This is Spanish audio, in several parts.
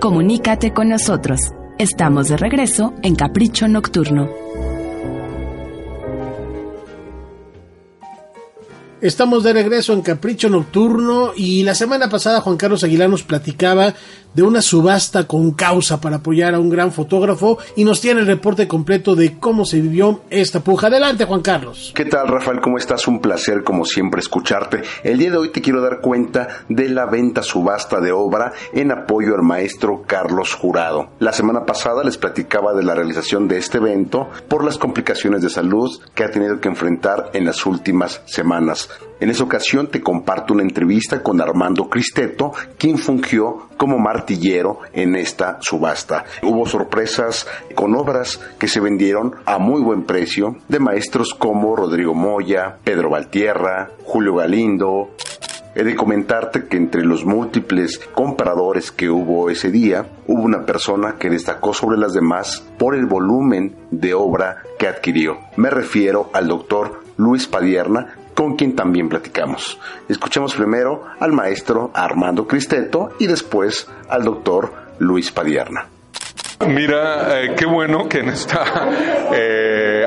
Comunícate con nosotros. Estamos de regreso en Capricho Nocturno. Estamos de regreso en Capricho Nocturno y la semana pasada Juan Carlos Aguilar nos platicaba de una subasta con causa para apoyar a un gran fotógrafo y nos tiene el reporte completo de cómo se vivió esta puja. Adelante Juan Carlos. ¿Qué tal Rafael? ¿Cómo estás? Un placer como siempre escucharte. El día de hoy te quiero dar cuenta de la venta subasta de obra en apoyo al maestro Carlos Jurado. La semana pasada les platicaba de la realización de este evento por las complicaciones de salud que ha tenido que enfrentar en las últimas semanas. En esa ocasión te comparto una entrevista con Armando Cristeto, quien fungió como martillero en esta subasta. Hubo sorpresas con obras que se vendieron a muy buen precio de maestros como Rodrigo Moya, Pedro Valtierra, Julio Galindo, He de comentarte que entre los múltiples compradores que hubo ese día, hubo una persona que destacó sobre las demás por el volumen de obra que adquirió. Me refiero al doctor Luis Padierna, con quien también platicamos. Escuchemos primero al maestro Armando Cristeto y después al doctor Luis Padierna. Mira, eh, qué bueno que en esta eh,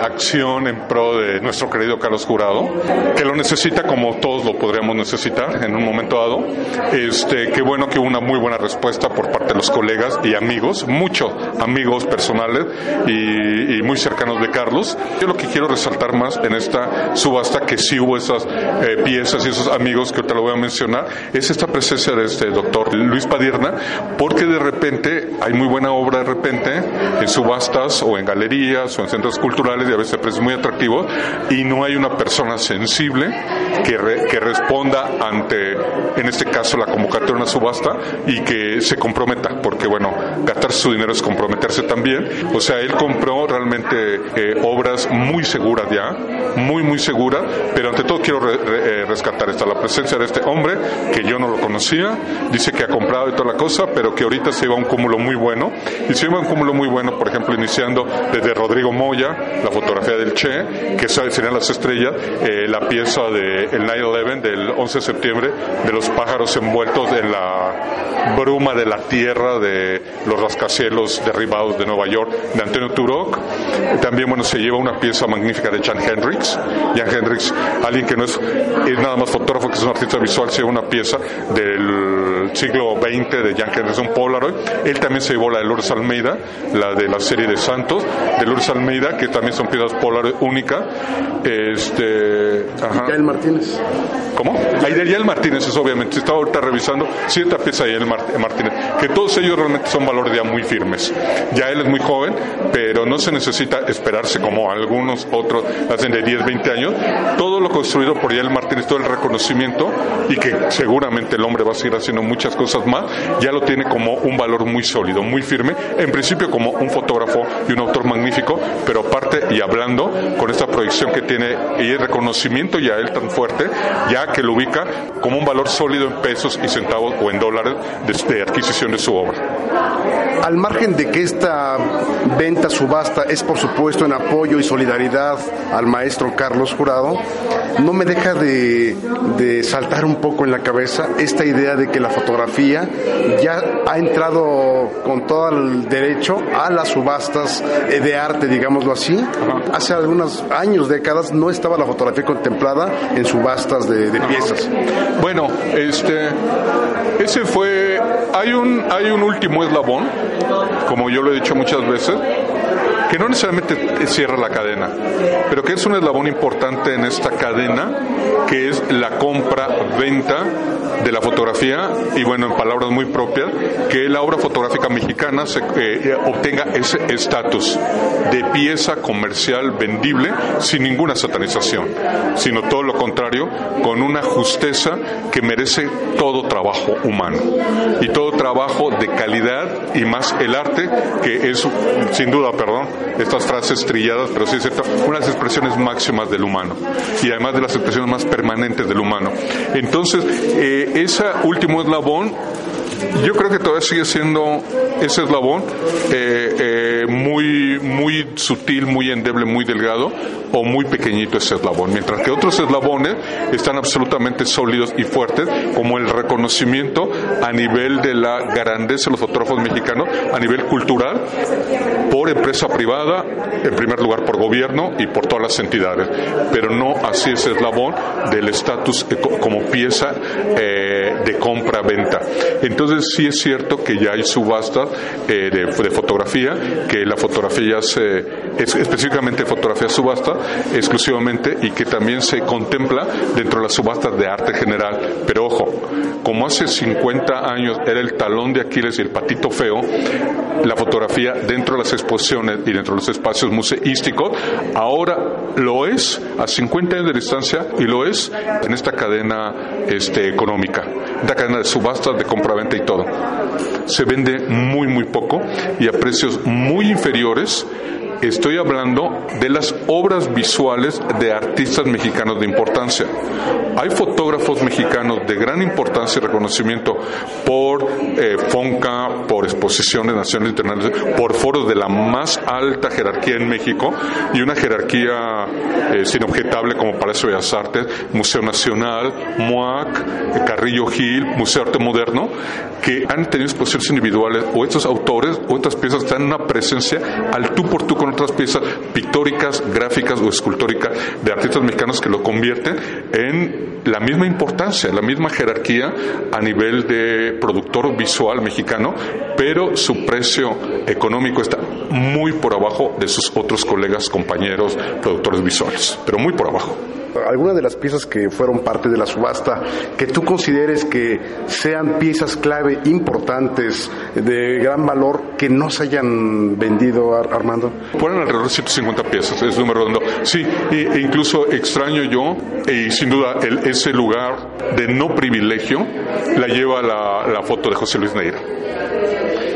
acción en pro de nuestro querido Carlos Jurado, que lo necesita como todos lo podríamos necesitar en un momento dado, este, qué bueno que hubo una muy buena respuesta por parte de los colegas y amigos, muchos amigos personales y, muy cercanos de Carlos. Yo lo que quiero resaltar más en esta subasta, que sí hubo esas eh, piezas y esos amigos que te lo voy a mencionar, es esta presencia de este doctor Luis Padierna, porque de repente hay muy buena obra de repente en subastas o en galerías o en centros culturales a veces precios muy atractivos y no hay una persona sensible que, que responda ante, en este caso, la convocatoria de una subasta y que se comprometa, porque bueno, gastar su dinero es comprometerse también. O sea, él compró realmente eh, obras muy seguras ya, muy, muy seguras, pero ante todo quiero eh, rescatar esta, la presencia de este hombre que yo no lo conocía, dice que ha comprado y toda la cosa, pero que ahorita se iba a un cúmulo muy bueno y se un cúmulo muy bueno, por ejemplo, iniciando desde Rodrigo Moya, la fotografía del Che, que serían las estrellas, eh, la pieza de 9-11 del 11 de septiembre, de los pájaros envueltos en la bruma de la tierra, de los rascacielos derribados de Nueva York, de Antonio Turok. También, bueno, se lleva una pieza magnífica de Jan Hendricks. Jan Hendricks, alguien que no es, es nada más fotógrafo, que es un artista visual, se lleva una pieza del siglo XX de Jan Hendricks, un Polaroid. Él también se llevó la de Lourdes Almeida la de la serie de Santos, de Lourdes Almeida, que también son piezas polar única. Este, ajá. Yael Martínez. ¿Cómo? Ahí de Yael Martínez es obviamente. Estaba ahorita revisando cierta pieza de Yael Martínez, que todos ellos realmente son valores ya muy firmes. Ya él es muy joven, pero no se necesita esperarse como algunos otros hacen de 10, 20 años. Todo lo construido por Yael Martínez, todo el reconocimiento y que seguramente el hombre va a seguir haciendo muchas cosas más, ya lo tiene como un valor muy sólido, muy firme en principio como un fotógrafo y un autor magnífico, pero aparte y hablando con esta proyección que tiene y el reconocimiento ya él tan fuerte, ya que lo ubica como un valor sólido en pesos y centavos o en dólares de, adquisición de su obra. Al margen de que esta venta subasta es por supuesto en apoyo y solidaridad al maestro Carlos Jurado, no me deja de, de saltar un poco en la cabeza esta idea de que la fotografía ya ha entrado con todo el derecho a las subastas eh, de arte, digámoslo así. Hace algunos años, décadas, no estaba la fotografía contemplada en subastas de, piezas. Bueno, este, ese fue, hay un, hay un último eslabón, como yo lo he dicho muchas veces, que no necesariamente cierra la cadena, pero que es un eslabón importante en esta cadena, que es la compra-venta de la fotografía y bueno, en palabras muy propias, que la obra fotográfica mexicana se, eh, obtenga ese estatus de pieza comercial vendible sin ninguna satanización, sino todo lo contrario, con una justeza que merece todo trabajo humano y todo trabajo de calidad y más el arte, que es sin duda, perdón, estas frases trilladas, pero sí es cierto, unas expresiones máximas del humano y además de las expresiones más permanentes del humano. Entonces, eh, ese último eslabón Yo creo que todavía sigue siendo ese eslabón eh, eh, muy, muy sutil, muy endeble, muy delgado o muy pequeñito ese eslabón, mientras que otros eslabones están absolutamente sólidos y fuertes, como el reconocimiento a nivel de la grandeza de los fotógrafos mexicanos, a nivel cultural, por empresa privada, en primer lugar por gobierno y por todas las entidades, pero no así ese eslabón del estatus como pieza eh, de compra-venta. Entonces sí es cierto que ya hay subastas eh, de, fotografía, que la fotografía se, es, específicamente fotografía subasta exclusivamente y que también se contempla dentro de las subastas de arte general. Pero ojo, como hace 50 años era el talón de Aquiles y el patito feo, la fotografía dentro de las exposiciones y dentro de los espacios museísticos, ahora lo es a 50 años de distancia y lo es en esta cadena este, económica, esta cadena de subastas, de compra-venta y todo. Se vende muy, muy poco y a precios muy inferiores Estoy hablando de las obras visuales de artistas mexicanos de importancia. Hay fotógrafos mexicanos de gran importancia y reconocimiento por eh, FONCA, por exposiciones nacionales e internacionales, por foros de la más alta jerarquía en México y una jerarquía eh, sin objetable como Palacio Bellas Artes, Museo Nacional, MUAC, Carrillo Gil, Museo Arte Moderno, que han tenido exposiciones individuales o estos autores o estas piezas están una presencia al tú por tú con otras piezas pictóricas, gráficas o escultóricas de artistas mexicanos que lo convierten en la misma importancia, la misma jerarquía a nivel de productor visual mexicano, pero su precio económico está muy por abajo de sus otros colegas, compañeros, productores visuales, pero muy por abajo algunas de las piezas que fueron parte de la subasta que tú consideres que sean piezas clave importantes de gran valor que no se hayan vendido, Armando? Ponen alrededor de 150 piezas, es número redondo. Sí, e incluso extraño yo, y sin duda el, ese lugar de no privilegio la lleva la, la foto de José Luis Neira.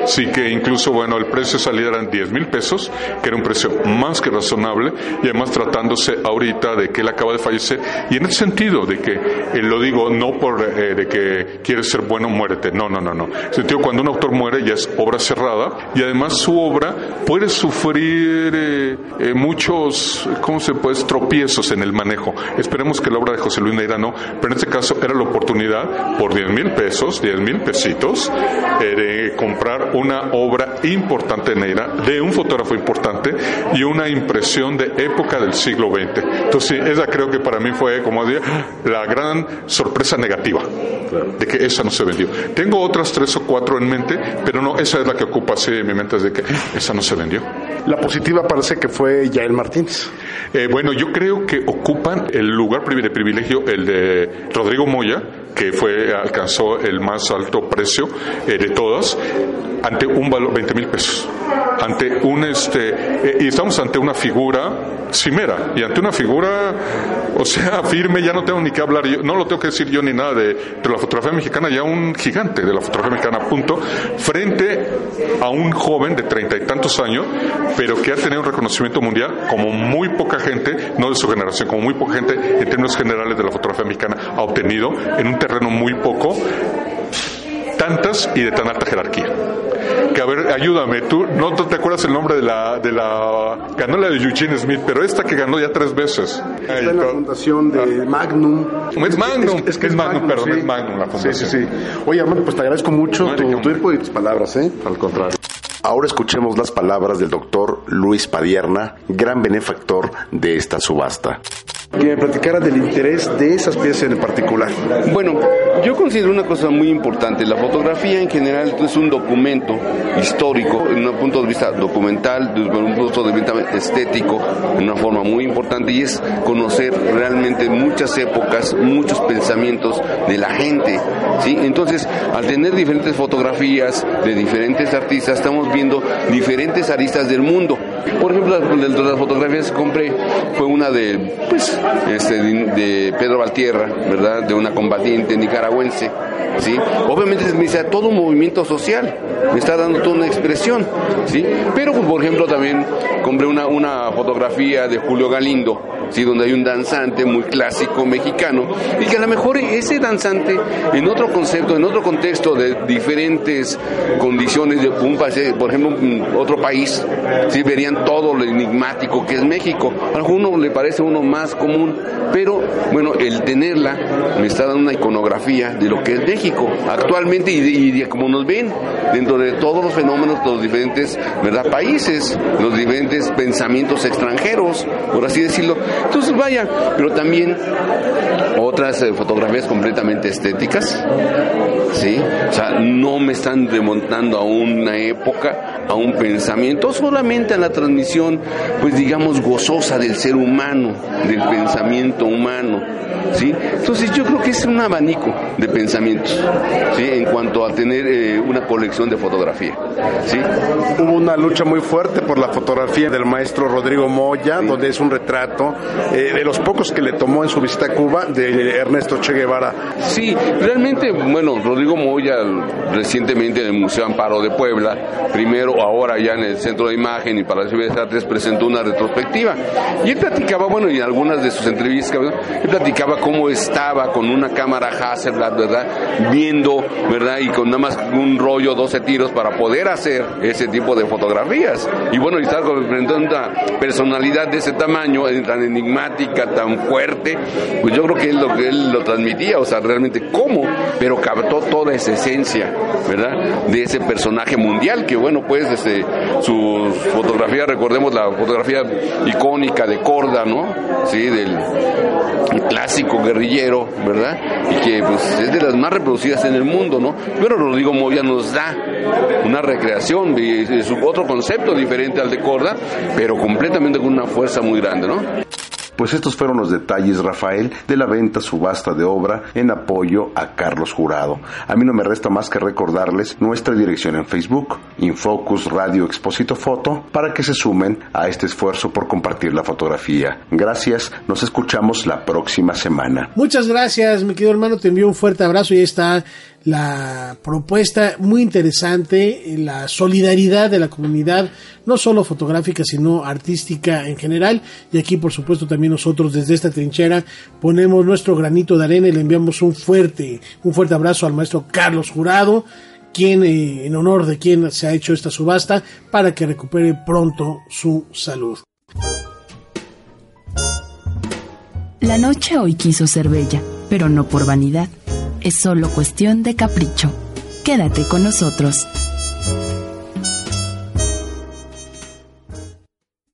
Sí que incluso, bueno, el precio salida eran 10 mil pesos, que era un precio más que razonable, y además tratándose ahorita de que él acaba de fallecer, y en el sentido de que, eh, lo digo no por eh, de que quieres ser bueno, muérete, no, no, no, no. El sentido cuando un autor muere ya es obra cerrada, y además su obra puede sufrir eh, muchos, ¿cómo se puede? tropiezos en el manejo. Esperemos que la obra de José Luis Neira no, pero en este caso era la oportunidad por 10 mil pesos, 10 mil pesitos, de comprar una obra importante negra de un fotógrafo importante y una impresión de época del siglo XX. Entonces, esa creo que para mí fue, como decía, la gran sorpresa negativa de que esa no se vendió. Tengo otras tres o cuatro en mente, pero no, esa es la que ocupa así mi mente, de que esa no se vendió. La positiva parece que fue Yael Martínez. Eh, bueno, yo creo que ocupan el lugar de privilegio el de Rodrigo Moya, que fue alcanzó el más alto precio eh, de todas ante un valor 20 mil pesos ante un este eh, y estamos ante una figura cimera y ante una figura o sea firme ya no tengo ni que hablar yo no lo tengo que decir yo ni nada de, de la fotografía mexicana ya un gigante de la fotografía mexicana punto frente a un joven de treinta y tantos años pero que ha tenido un reconocimiento mundial como muy poca gente no de su generación como muy poca gente en términos generales de la fotografía mexicana ha obtenido en un terreno muy poco tantas y de tan alta jerarquía que a ver, ayúdame, tú no te acuerdas el nombre de la, de la, ganó la de Eugene Smith, pero esta que ganó ya tres veces. Está en la fundación de Magnum. Es Magnum, es, que es, Magnum, perdón, es Magnum la fundación. Sí, sí, sí. Oye, Armando, pues te agradezco mucho tu, tiempo y tus palabras, ¿eh? Al contrario. Ahora escuchemos las palabras del doctor Luis Padierna, gran benefactor de esta subasta que me platicara del interés de esas piezas en particular. Bueno, yo considero una cosa muy importante. La fotografía en general es un documento histórico, en un punto de vista documental, desde un punto de vista estético, en una forma muy importante, y es conocer realmente muchas épocas, muchos pensamientos de la gente. ¿sí? Entonces, al tener diferentes fotografías de diferentes artistas, estamos viendo diferentes aristas del mundo. Por ejemplo, de las fotografías que compré fue una de, pues, este, de Pedro Valtierra, ¿verdad? De una combatiente nicaragüense ¿sí? Obviamente me dice todo un movimiento social, me está dando toda una expresión, ¿sí? Pero, pues, por ejemplo, también compré una, una fotografía de Julio Galindo, ¿sí? donde hay un danzante muy clásico mexicano y que a lo mejor ese danzante en otro concepto, en otro contexto de diferentes condiciones de un por ejemplo, otro país, ¿sí? verían todo lo enigmático que es México. A alguno le parece uno más común, pero bueno, el tenerla me está dando una iconografía de lo que es México actualmente y de, cómo nos ven dentro de todos los fenómenos de los diferentes ¿verdad? países, los diferentes pensamientos extranjeros, por así decirlo. Entonces, vaya, pero también otras eh, fotografías completamente estéticas, ¿sí? O sea, no me están remontando a una época, a un pensamiento, solamente a la transmisión, pues digamos, gozosa del ser humano, del pensamiento humano, ¿sí? Entonces yo creo que es un abanico de pensamientos, ¿sí? En cuanto a tener eh, una colección de fotografía, ¿sí? Hubo una lucha muy fuerte por la fotografía del maestro Rodrigo Moya, donde es un retrato eh, de los pocos que le tomó en su visita a Cuba de Ernesto Che Guevara. Sí, realmente, bueno, Rodrigo Moya recientemente en el Museo Amparo de Puebla, primero ahora ya en el Centro de Imagen y para las Bellas Artes presentó una retrospectiva. Y él platicaba, bueno, y en algunas de sus entrevistas, él platicaba cómo estaba con una cámara Hasselblad, ¿verdad? Viendo, ¿verdad? Y con nada más un rollo, 12 tiros para poder hacer ese tipo de fotografías. Y bueno, y estar con una personalidad de ese tamaño, tan enigmática, tan fuerte, pues yo creo que es lo que él lo transmitía, o sea, realmente cómo, pero captó toda esa esencia, ¿verdad? De ese personaje mundial que, bueno, pues desde su fotografía, recordemos la fotografía icónica de Corda, ¿no? Sí, del clásico guerrillero, ¿verdad? Y que pues es de las más reproducidas en el mundo, ¿no? Pero Rodrigo Moya nos da una recreación de, de su otro concepto diferente al de Corda, pero completamente con una fuerza muy grande, ¿no? Pues estos fueron los detalles, Rafael, de la venta subasta de obra en apoyo a Carlos Jurado. A mí no me resta más que recordarles nuestra dirección en Facebook, Infocus Radio Expósito Foto, para que se sumen a este esfuerzo por compartir la fotografía. Gracias, nos escuchamos la próxima semana. Muchas gracias, mi querido hermano, te envío un fuerte abrazo y ahí está la propuesta muy interesante, la solidaridad de la comunidad, no solo fotográfica, sino artística en general. Y aquí, por supuesto, también nosotros desde esta trinchera ponemos nuestro granito de arena y le enviamos un fuerte, un fuerte abrazo al maestro Carlos Jurado, quien, eh, en honor de quien se ha hecho esta subasta, para que recupere pronto su salud. La noche hoy quiso ser bella, pero no por vanidad es solo cuestión de capricho. Quédate con nosotros.